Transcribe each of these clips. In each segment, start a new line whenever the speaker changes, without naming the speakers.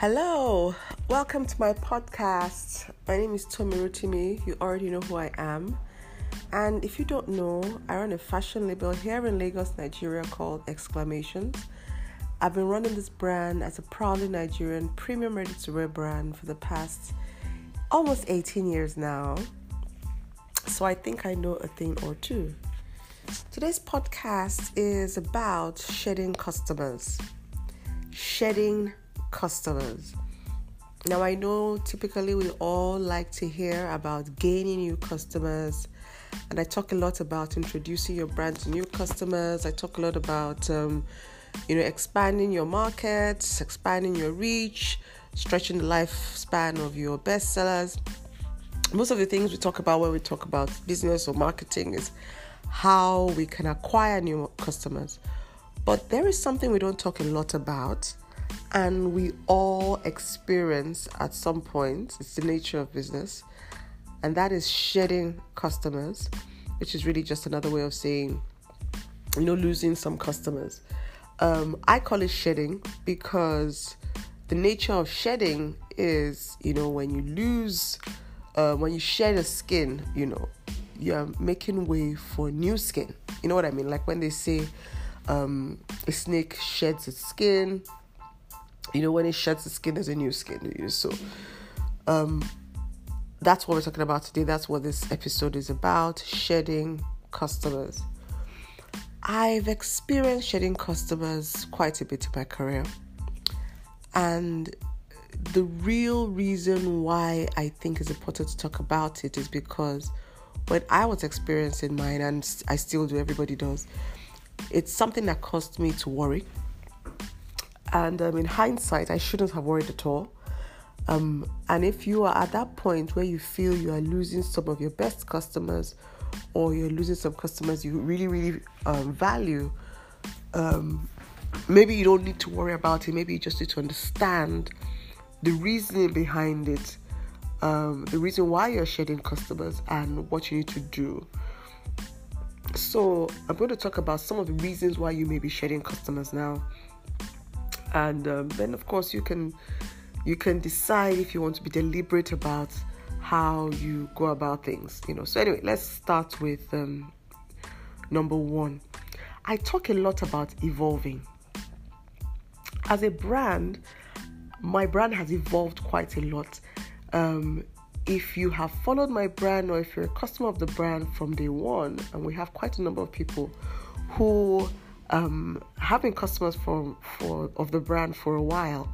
Hello, welcome to my podcast. My name is Tommy Rotimi. You already know who I am. And if you don't know, I run a fashion label here in Lagos, Nigeria called Exclamations. I've been running this brand as a proudly Nigerian premium ready to wear brand for the past almost 18 years now. So I think I know a thing or two. Today's podcast is about shedding customers. Shedding customers. Now, I know typically we all like to hear about gaining new customers, and I talk a lot about introducing your brand to new customers. I talk a lot about, um, you know, expanding your markets, expanding your reach, stretching the lifespan of your bestsellers. Most of the things we talk about when we talk about business or marketing is how we can acquire new customers. But there is something we don't talk a lot about and we all experience at some point. It's the nature of business, and that is shedding customers, which is really just another way of saying, you know, losing some customers. Um, I call it shedding because the nature of shedding is, you know, when you lose, uh, when you shed a skin, you know, you're making way for new skin. You know what I mean? Like when they say um, a snake sheds its skin, you know when it sheds the skin there's a new skin you know, so um that's what we're talking about today. That's what this episode is about shedding customers. I've experienced shedding customers quite a bit in my career. And the real reason why i think it's important to talk about it is because when i was experiencing mine and i still do everybody does it's something that caused me to worry and um, in hindsight, I shouldn't have worried at all. Um, and if you are at that point where you feel you are losing some of your best customers, or you're losing some customers you really, really um, value, um, maybe you don't need to worry about it. Maybe you just need to understand the reasoning behind it, um, the reason why you're shedding customers, and what you need to do. So, I'm going to talk about some of the reasons why you may be shedding customers now and um, then of course you can you can decide if you want to be deliberate about how you go about things you know. So anyway let's start with um, number one. I talk a lot about evolving. As a brand my brand has evolved quite a lot. Um, if you have followed my brand or if you're a customer of the brand from day one and we have quite a number of people who um, having customers for, for of the brand for a while,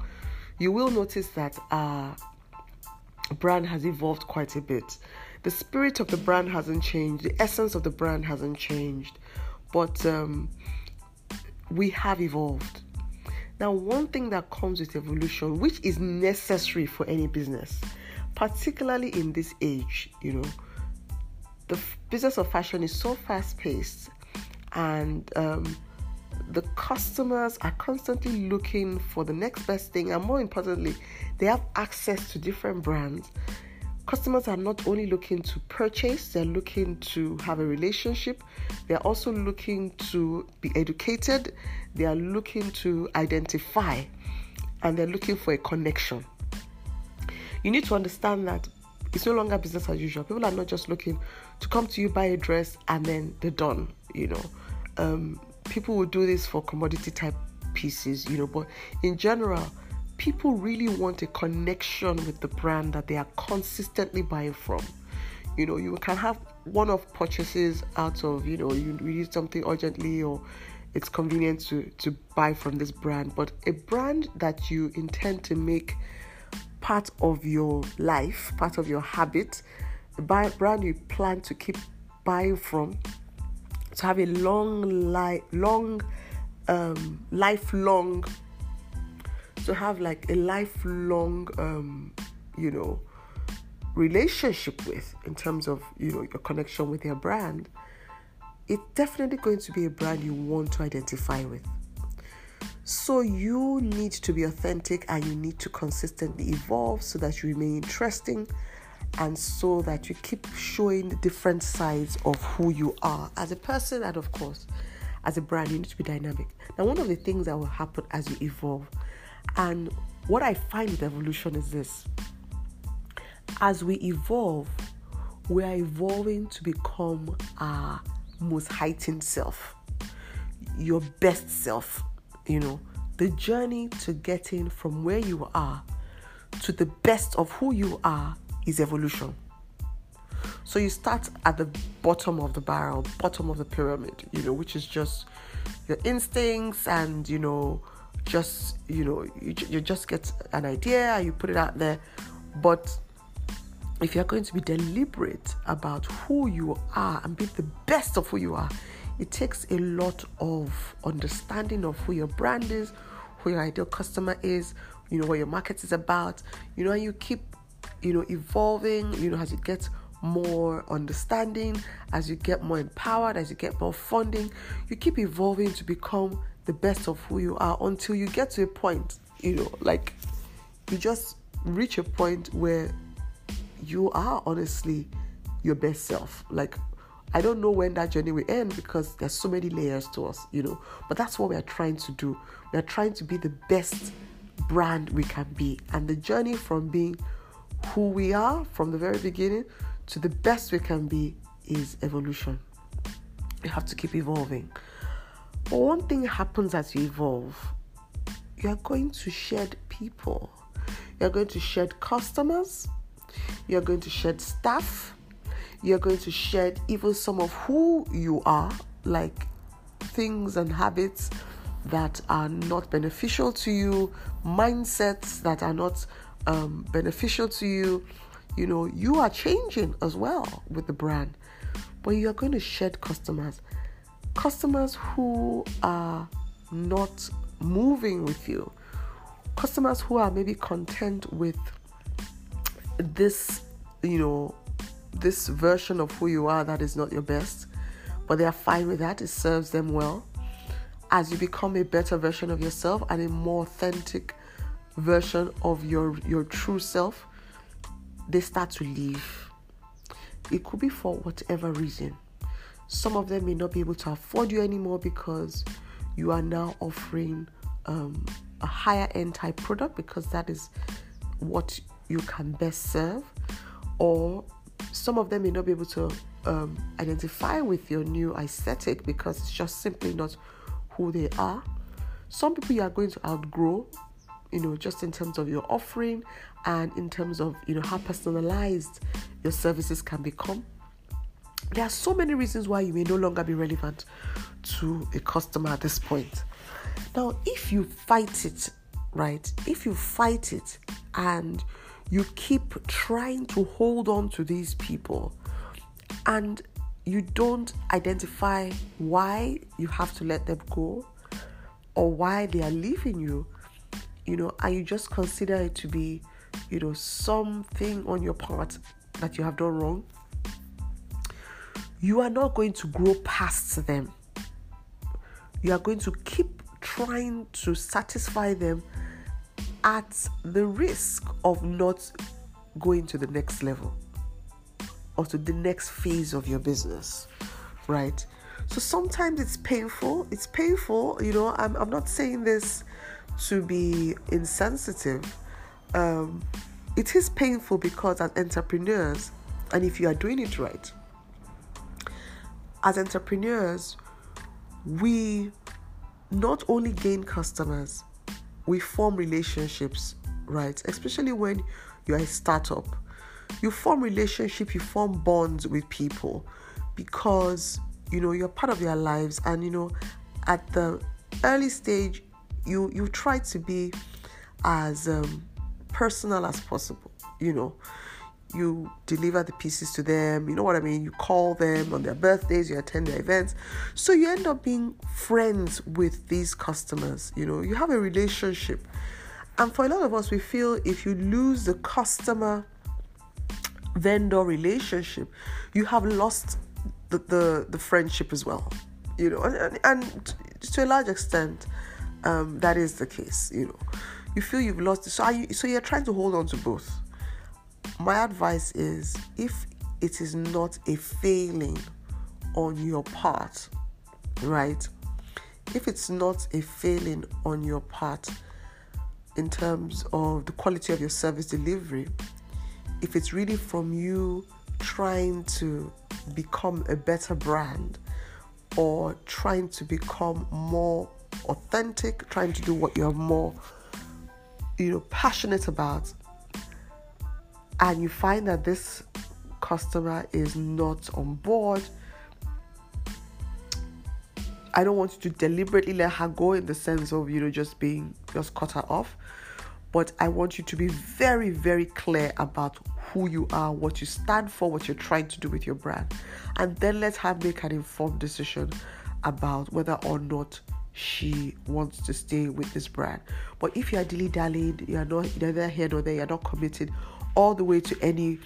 you will notice that our brand has evolved quite a bit. The spirit of the brand hasn't changed, the essence of the brand hasn't changed, but um, we have evolved. Now, one thing that comes with evolution, which is necessary for any business, particularly in this age, you know, the f- business of fashion is so fast paced and um, the customers are constantly looking for the next best thing, and more importantly, they have access to different brands. Customers are not only looking to purchase, they're looking to have a relationship, they're also looking to be educated, they are looking to identify, and they're looking for a connection. You need to understand that it's no longer business as usual. People are not just looking to come to you, buy a dress, and then they're done, you know. Um, people will do this for commodity type pieces, you know, but in general, people really want a connection with the brand that they are consistently buying from. You know, you can have one off purchases out of, you know, you need something urgently or it's convenient to, to buy from this brand, but a brand that you intend to make part of your life, part of your habit, the brand you plan to keep buying from to have a long life, long, um, lifelong, to have like a lifelong, um, you know, relationship with in terms of you know your connection with your brand. It's definitely going to be a brand you want to identify with. So you need to be authentic and you need to consistently evolve so that you remain interesting and so that you keep showing different sides of who you are. As a person and of course as a brand you need to be dynamic. Now one of the things that will happen as you evolve and what I find with evolution is this. As we evolve, we are evolving to become our most heightened self, your best self. You know, the journey to getting from where you are to the best of who you are is evolution. So you start at the bottom of the barrel, bottom of the pyramid, you know, which is just your instincts and, you know, just, you know, you, you just get an idea, you put it out there. But if you're going to be deliberate about who you are and be the best of who you are, it takes a lot of understanding of who your brand is, who your ideal customer is, you know, what your market is about, you know, and you keep, you know, evolving, you know, as you get more understanding, as you get more empowered, as you get more funding, you keep evolving to become the best of who you are until you get to a point, you know, like you just reach a point where you are honestly your best self. Like, I don't know when that journey will end because there's so many layers to us, you know. But that's what we are trying to do. We are trying to be the best brand we can be. And the journey from being who we are from the very beginning to the best we can be is evolution. You have to keep evolving. But one thing happens as you evolve, you're going to shed people, you're going to shed customers, you're going to shed staff, you're going to shed even some of who you are, like things and habits that are not beneficial to you, mindsets that are not um, beneficial to you. You know, you are changing as well with the brand, but you are going to shed customers. Customers who are not moving with you, customers who are maybe content with this, you know, this version of who you are that is not your best, but they are fine with that. It serves them well. As you become a better version of yourself and a more authentic version of your your true self, they start to leave. It could be for whatever reason. Some of them may not be able to afford you anymore because you are now offering um, a higher end type product because that is what you can best serve, or some of them may not be able to um, identify with your new aesthetic because it's just simply not who they are. Some people you are going to outgrow, you know, just in terms of your offering and in terms of you know how personalized your services can become. There are so many reasons why you may no longer be relevant to a customer at this point. Now, if you fight it, right? If you fight it and you keep trying to hold on to these people and you don't identify why you have to let them go or why they are leaving you, you know, and you just consider it to be, you know, something on your part that you have done wrong, you are not going to grow past them. You are going to keep trying to satisfy them at the risk of not going to the next level or to the next phase of your business, right? So sometimes it's painful. It's painful, you know. I'm, I'm not saying this to be insensitive. Um, it is painful because as entrepreneurs, and if you are doing it right, as entrepreneurs, we not only gain customers, we form relationships, right? Especially when you're a startup. You form relationship, you form bonds with people because you know you're part of their lives and you know at the early stage you you try to be as um, personal as possible, you know you deliver the pieces to them. You know what I mean? You call them on their birthdays, you attend their events. So you end up being friends with these customers. You know, you have a relationship. And for a lot of us, we feel if you lose the customer vendor relationship, you have lost the, the, the friendship as well. You know, and, and to a large extent, um, that is the case. You know, you feel you've lost. So, you, so you're trying to hold on to both my advice is if it is not a failing on your part, right? If it's not a failing on your part, in terms of the quality of your service delivery, if it's really from you trying to become a better brand or trying to become more authentic, trying to do what you're more you know passionate about and you find that this customer is not on board I don't want you to deliberately let her go in the sense of you know just being just cut her off. But I want you to be very very clear about who you are what you stand for what you're trying to do with your brand and then let her make an informed decision about whether or not she wants to stay with this brand. But if you are dilly dallying, you are not neither here nor there, you're not committed all the way to any,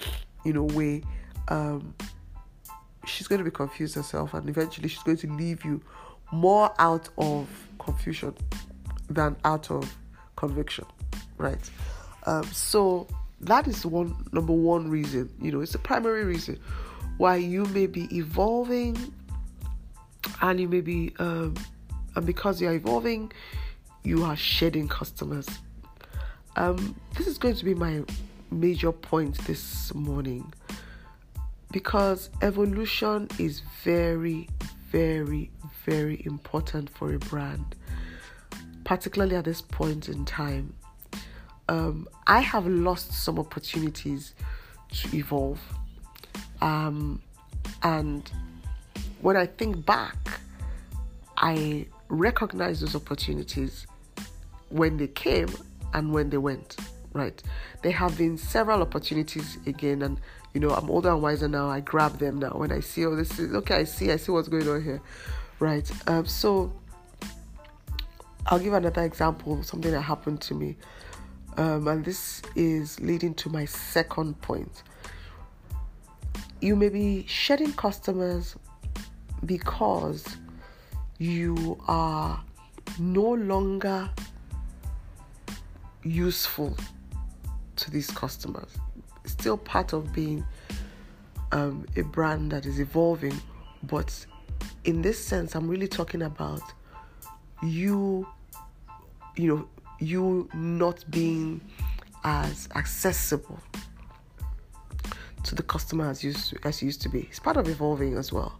you know, way, um, she's going to be confused herself and eventually she's going to leave you more out of confusion than out of conviction, right? Um, so that is one number one reason, you know, it's the primary reason why you may be evolving and you may be um, and because you're evolving, you are shedding customers. Um, this is going to be my major point this morning because evolution is very, very, very important for a brand, particularly at this point in time. Um, I have lost some opportunities to evolve. Um, and when I think back, I recognize those opportunities when they came and when they went right? There have been several opportunities again and you know i'm older and wiser now. I grab them now when i see oh this is okay i see i see what's going on here right? Um, so i'll give another example something that happened to me um, and this is leading to my second point you may be shedding customers because you are no longer useful to these customers. Still part of being um, a brand that is evolving, but in this sense, I'm really talking about you, you know, you not being as accessible to the customer as used as used to be. It's part of evolving as well.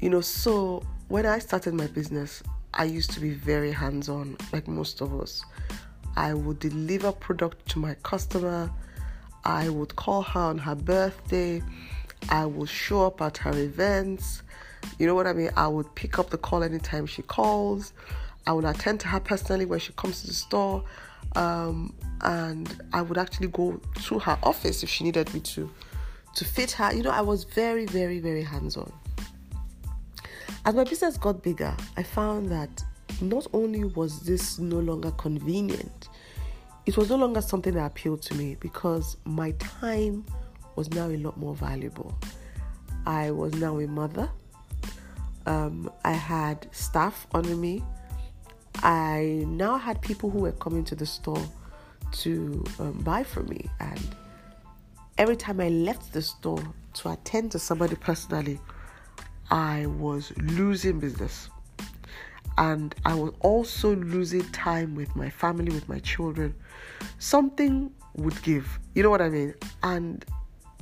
You know, so when I started my business, I used to be very hands on, like most of us. I would deliver product to my customer. I would call her on her birthday. I would show up at her events. You know what I mean? I would pick up the call anytime she calls. I would attend to her personally when she comes to the store. Um, and I would actually go to her office if she needed me to to fit her. You know, I was very, very, very hands on. As my business got bigger, I found that not only was this no longer convenient, it was no longer something that appealed to me because my time was now a lot more valuable. I was now a mother. Um, I had staff under me. I now had people who were coming to the store to um, buy from me. And every time I left the store to attend to somebody personally, I was losing business. And I was also losing time with my family, with my children. Something would give, you know what I mean? And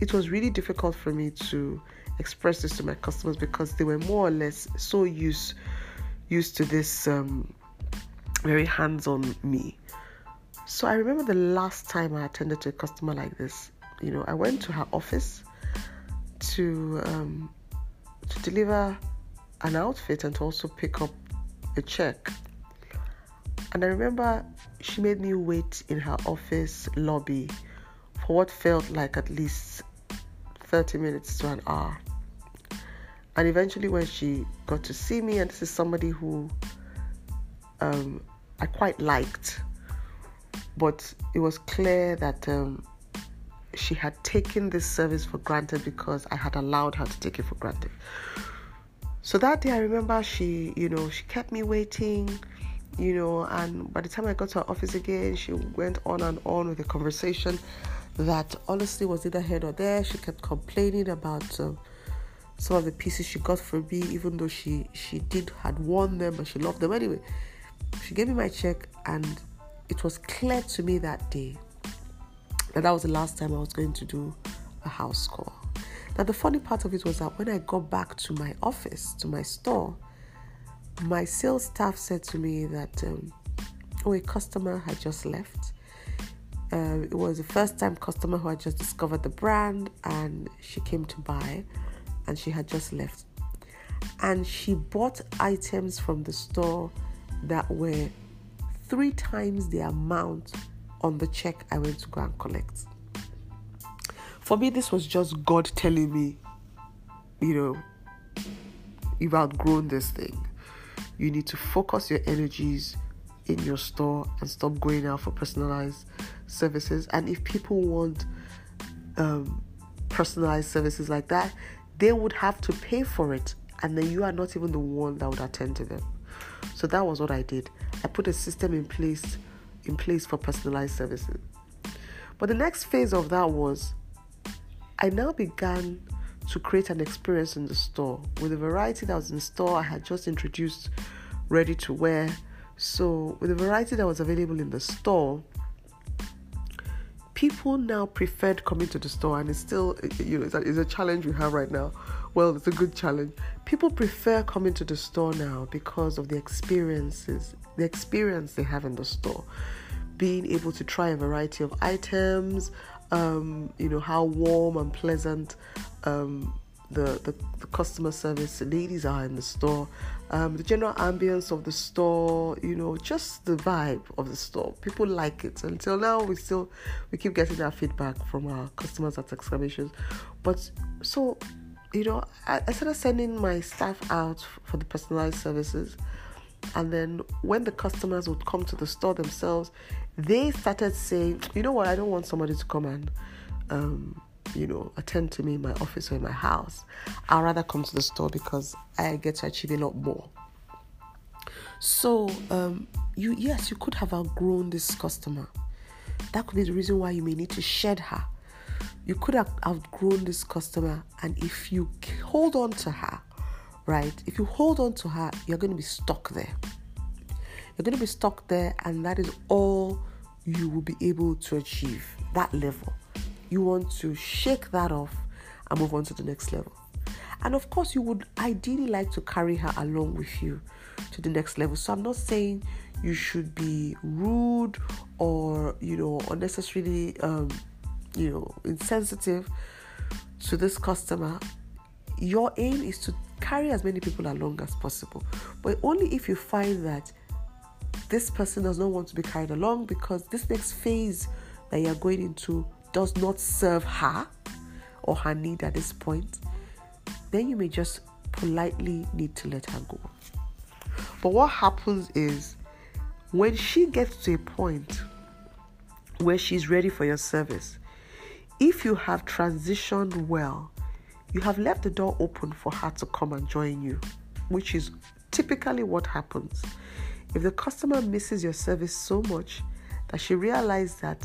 it was really difficult for me to express this to my customers because they were more or less so used used to this um, very hands-on me. So I remember the last time I attended to a customer like this. You know, I went to her office to um, to deliver an outfit and to also pick up a check. And I remember she made me wait in her office lobby for what felt like at least 30 minutes to an hour. And eventually, when she got to see me, and this is somebody who um, I quite liked, but it was clear that um, she had taken this service for granted because I had allowed her to take it for granted. So that day, I remember she, you know, she kept me waiting, you know, and by the time I got to her office again, she went on and on with a conversation that honestly was either here or there. She kept complaining about um, some of the pieces she got for me, even though she she did had worn them and she loved them anyway. She gave me my check and it was clear to me that day that that was the last time I was going to do a house call. Now, the funny part of it was that when I got back to my office, to my store, my sales staff said to me that, um, oh, a customer had just left. Uh, it was the first time customer who had just discovered the brand and she came to buy and she had just left. And she bought items from the store that were three times the amount on the check I went to go and collect. For me, this was just God telling me, you know, you've outgrown this thing. You need to focus your energies in your store and stop going out for personalized services. And if people want um, personalized services like that, they would have to pay for it. And then you are not even the one that would attend to them. So that was what I did. I put a system in place in place for personalized services. But the next phase of that was I now began to create an experience in the store with the variety that was in store. I had just introduced ready to wear. So, with the variety that was available in the store, people now preferred coming to the store, and it's still, you know, it's a, it's a challenge we have right now. Well, it's a good challenge. People prefer coming to the store now because of the experiences, the experience they have in the store being able to try a variety of items, um, you know, how warm and pleasant um, the, the, the, customer service ladies are in the store, um, the general ambience of the store, you know, just the vibe of the store. People like it. Until now, we still we keep getting that feedback from our customers at exclamations. But so, you know, I, I started sending my staff out for the personalized services. And then when the customers would come to the store themselves, they started saying, you know what, I don't want somebody to come and, um, you know, attend to me in my office or in my house. I'd rather come to the store because I get to achieve a lot more. So, um, you yes, you could have outgrown this customer. That could be the reason why you may need to shed her. You could have outgrown this customer, and if you hold on to her, right? If you hold on to her, you're going to be stuck there. You're going to be stuck there, and that is all you will be able to achieve that level. You want to shake that off and move on to the next level. And of course, you would ideally like to carry her along with you to the next level. So I'm not saying you should be rude or you know unnecessarily um, you know insensitive to this customer. Your aim is to carry as many people along as possible, but only if you find that this person does not want to be carried along because this next phase that you're going into does not serve her or her need at this point, then you may just politely need to let her go. But what happens is when she gets to a point where she's ready for your service, if you have transitioned well, you have left the door open for her to come and join you, which is typically what happens. If the customer misses your service so much that she realizes that,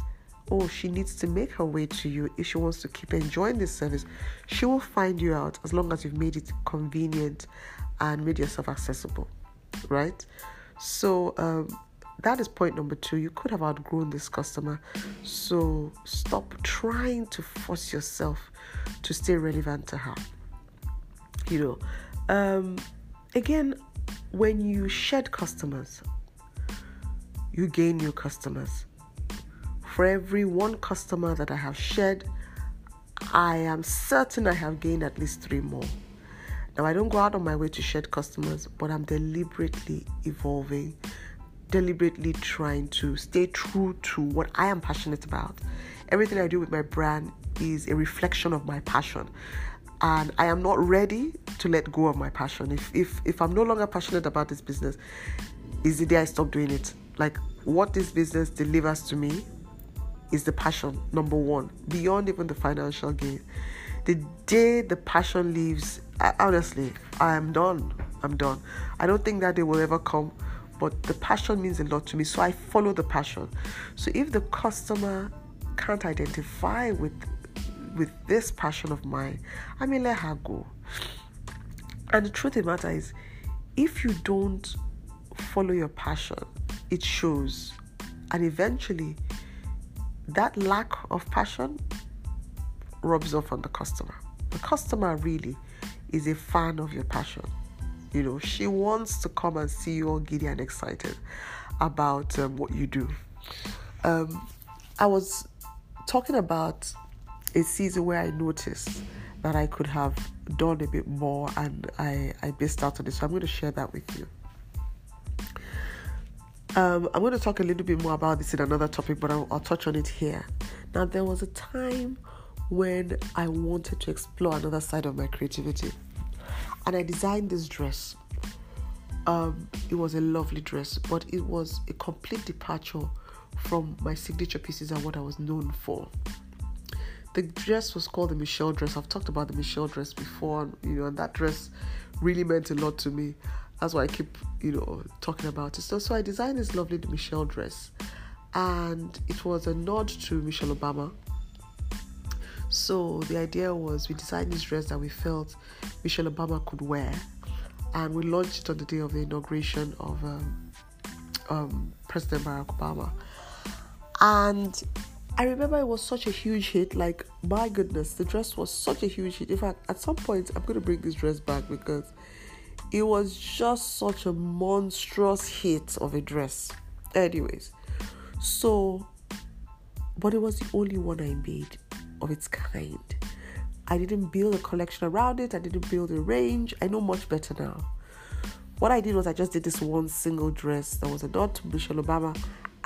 oh, she needs to make her way to you if she wants to keep enjoying this service, she will find you out as long as you've made it convenient and made yourself accessible, right? So, um, that is point number two. You could have outgrown this customer. So stop trying to force yourself to stay relevant to her. You know, um, again, when you shed customers, you gain new customers. For every one customer that I have shed, I am certain I have gained at least three more. Now, I don't go out of my way to shed customers, but I'm deliberately evolving, deliberately trying to stay true to what I am passionate about. Everything I do with my brand is a reflection of my passion and I am not ready to let go of my passion. If if if I'm no longer passionate about this business, is the day I stop doing it. Like what this business delivers to me is the passion number one, beyond even the financial gain. The day the passion leaves, I, honestly, I am done. I'm done. I don't think that day will ever come, but the passion means a lot to me, so I follow the passion. So if the customer can't identify with with this passion of mine, I mean let her go. And the truth of the matter is, if you don't follow your passion, it shows. And eventually, that lack of passion rubs off on the customer. The customer really is a fan of your passion. You know, she wants to come and see you all giddy and excited about um, what you do. Um, I was talking about a season where I noticed that I could have done a bit more and I, I missed out on it. So I'm going to share that with you. Um, I'm going to talk a little bit more about this in another topic, but I'll, I'll touch on it here. Now, there was a time when I wanted to explore another side of my creativity, and I designed this dress. Um, it was a lovely dress, but it was a complete departure from my signature pieces and what I was known for. The dress was called the Michelle dress. I've talked about the Michelle dress before, you know, and that dress really meant a lot to me. That's why I keep, you know, talking about it. So, so I designed this lovely Michelle dress, and it was a nod to Michelle Obama. So the idea was we designed this dress that we felt Michelle Obama could wear, and we launched it on the day of the inauguration of um, um, President Barack Obama. And I remember it was such a huge hit. Like, my goodness, the dress was such a huge hit. In fact, at some point, I'm going to bring this dress back because it was just such a monstrous hit of a dress. Anyways, so, but it was the only one I made of its kind. I didn't build a collection around it, I didn't build a range. I know much better now. What I did was I just did this one single dress that was a nod to Michelle Obama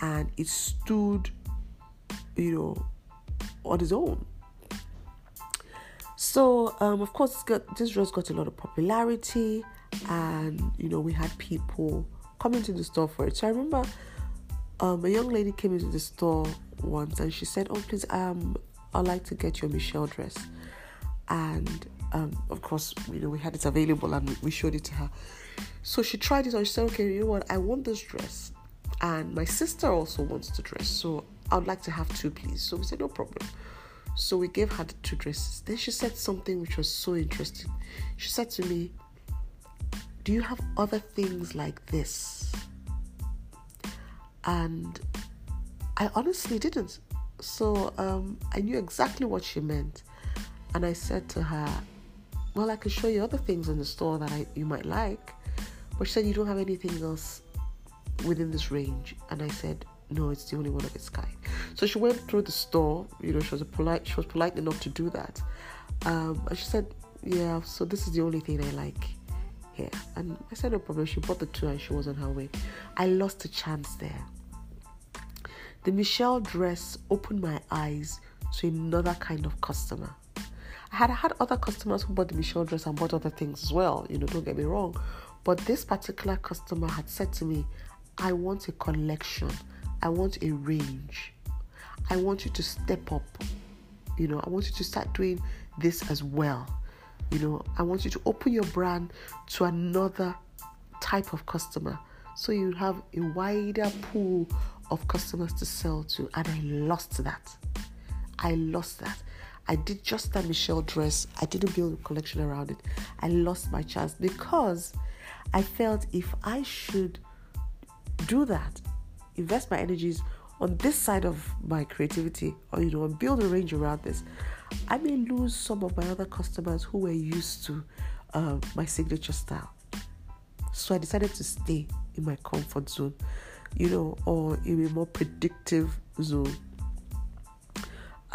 and it stood, you know, on its own. So, um, of course, got, this dress got a lot of popularity, and you know, we had people coming to the store for it. So I remember um, a young lady came into the store once, and she said, "Oh, please, um, I'd like to get your Michelle dress," and um, of course, you know, we had it available, and we showed it to her. So she tried it on. She said, "Okay, you know what? I want this dress." and my sister also wants to dress so i would like to have two please so we said no problem so we gave her the two dresses then she said something which was so interesting she said to me do you have other things like this and i honestly didn't so um, i knew exactly what she meant and i said to her well i can show you other things in the store that I, you might like but she said you don't have anything else within this range? And I said, no, it's the only one of its kind. So she went through the store. You know, she was polite. She was polite enough to do that. Um, and she said, yeah. So this is the only thing I like here. And I said, no problem. She bought the two, and she was on her way. I lost a chance there. The Michelle dress opened my eyes to another kind of customer. I had had other customers who bought the Michelle dress and bought other things as well. You know, don't get me wrong. But this particular customer had said to me, I want a collection. I want a range. I want you to step up. You know, I want you to start doing this as well. You know, I want you to open your brand to another type of customer so you have a wider pool of customers to sell to. And I lost that. I lost that. I did just that Michelle dress. I didn't build a collection around it. I lost my chance because I felt if I should do that, invest my energies on this side of my creativity, or you know, build a range around this, I may lose some of my other customers who were used to uh, my signature style. So I decided to stay in my comfort zone, you know, or in a more predictive zone.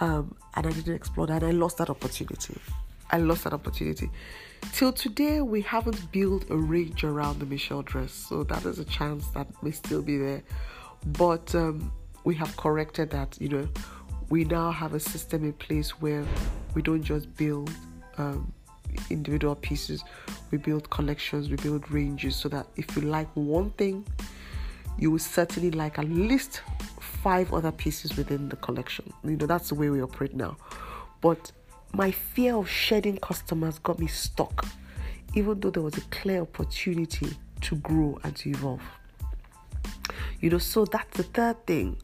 Um, and I didn't explore that. I lost that opportunity. I lost that opportunity. Till today, we haven't built a range around the Michelle dress, so that is a chance that may still be there. But um, we have corrected that. You know, we now have a system in place where we don't just build um, individual pieces, we build collections, we build ranges, so that if you like one thing, you will certainly like at least five other pieces within the collection. You know, that's the way we operate now. But my fear of shedding customers got me stuck, even though there was a clear opportunity to grow and to evolve. You know, so that's the third thing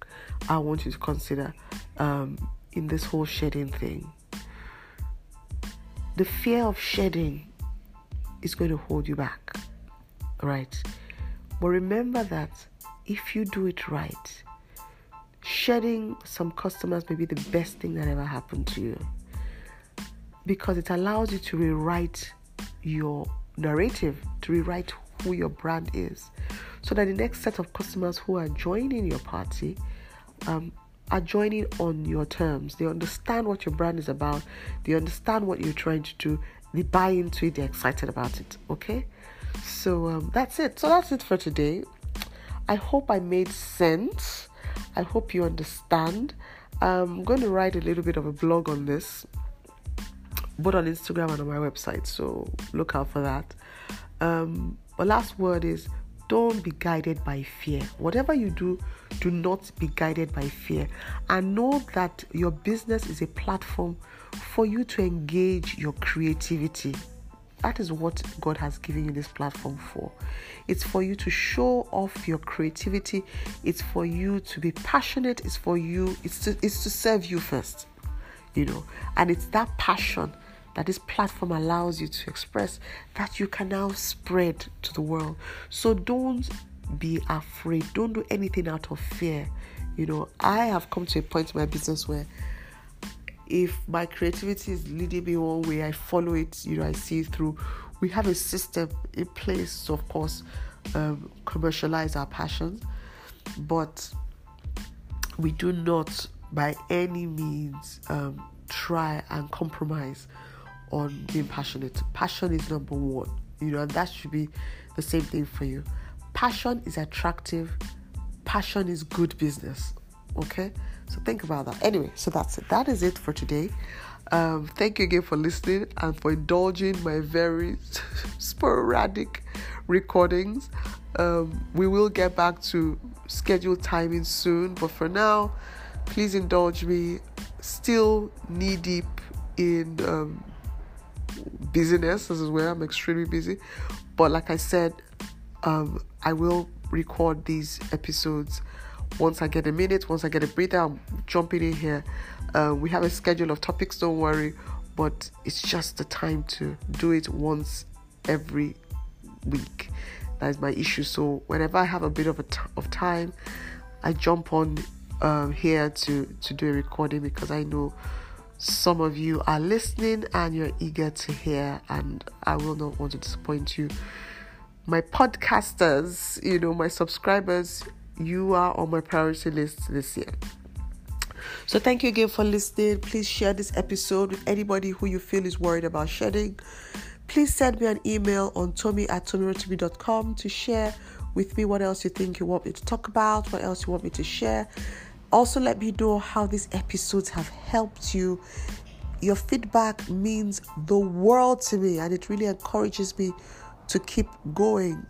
I want you to consider um, in this whole shedding thing. The fear of shedding is going to hold you back, right? But remember that if you do it right, shedding some customers may be the best thing that ever happened to you because it allows you to rewrite your narrative, to rewrite who your brand is, so that the next set of customers who are joining your party um, are joining on your terms. They understand what your brand is about, they understand what you're trying to do, they buy into it, they're excited about it. Okay, so um, that's it. So that's it for today. I hope I made sense. I hope you understand. I'm going to write a little bit of a blog on this, both on Instagram and on my website. So look out for that. Um, last word is don't be guided by fear. Whatever you do, do not be guided by fear. And know that your business is a platform for you to engage your creativity. That is what God has given you this platform for. It's for you to show off your creativity. It's for you to be passionate. It's for you, it's to, it's to serve you first, you know. And it's that passion that this platform allows you to express that you can now spread to the world. So don't be afraid. Don't do anything out of fear. You know, I have come to a point in my business where if my creativity is leading me one way, I follow it, you know, I see it through. We have a system in place to, of course, um, commercialize our passions, but we do not by any means um, try and compromise on being passionate. Passion is number one, you know, and that should be the same thing for you. Passion is attractive, passion is good business. Okay, so think about that. Anyway, so that's it. That is it for today. Um, thank you again for listening and for indulging my very sporadic recordings. Um, we will get back to scheduled timing soon, but for now, please indulge me. Still knee deep in um, busyness. This is where I'm extremely busy. But like I said, um, I will record these episodes once I get a minute, once I get a breather. I'm jumping in here. Uh, we have a schedule of topics, don't worry, but it's just the time to do it once every week. That is my issue. So whenever I have a bit of a t- of time, I jump on um, here to to do a recording because I know some of you are listening and you're eager to hear, and I will not want to disappoint you. My podcasters, you know, my subscribers, you are on my priority list this year. So, thank you again for listening. Please share this episode with anybody who you feel is worried about shedding. Please send me an email on tommy at tommyrotimi.com to share with me what else you think you want me to talk about, what else you want me to share. Also, let me know how these episodes have helped you. Your feedback means the world to me and it really encourages me to keep going.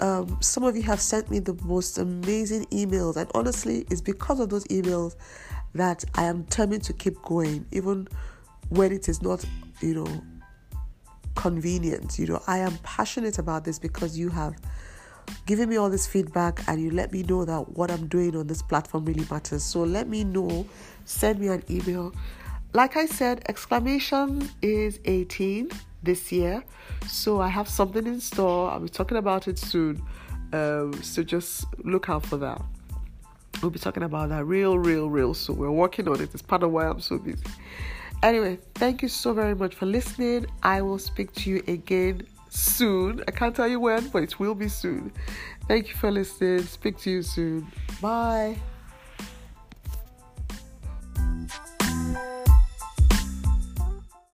Um, some of you have sent me the most amazing emails, and honestly, it's because of those emails that I am determined to keep going, even when it is not, you know, convenient. You know, I am passionate about this because you have giving me all this feedback and you let me know that what I'm doing on this platform really matters. So let me know, send me an email. Like I said, exclamation is 18 this year. So I have something in store. I'll be talking about it soon. Um, so just look out for that. We'll be talking about that real, real, real soon. We're working on it. It's part of why I'm so busy. Anyway, thank you so very much for listening. I will speak to you again soon. I can't tell you when, but it will be soon. Thank you for listening. Speak to you soon. Bye.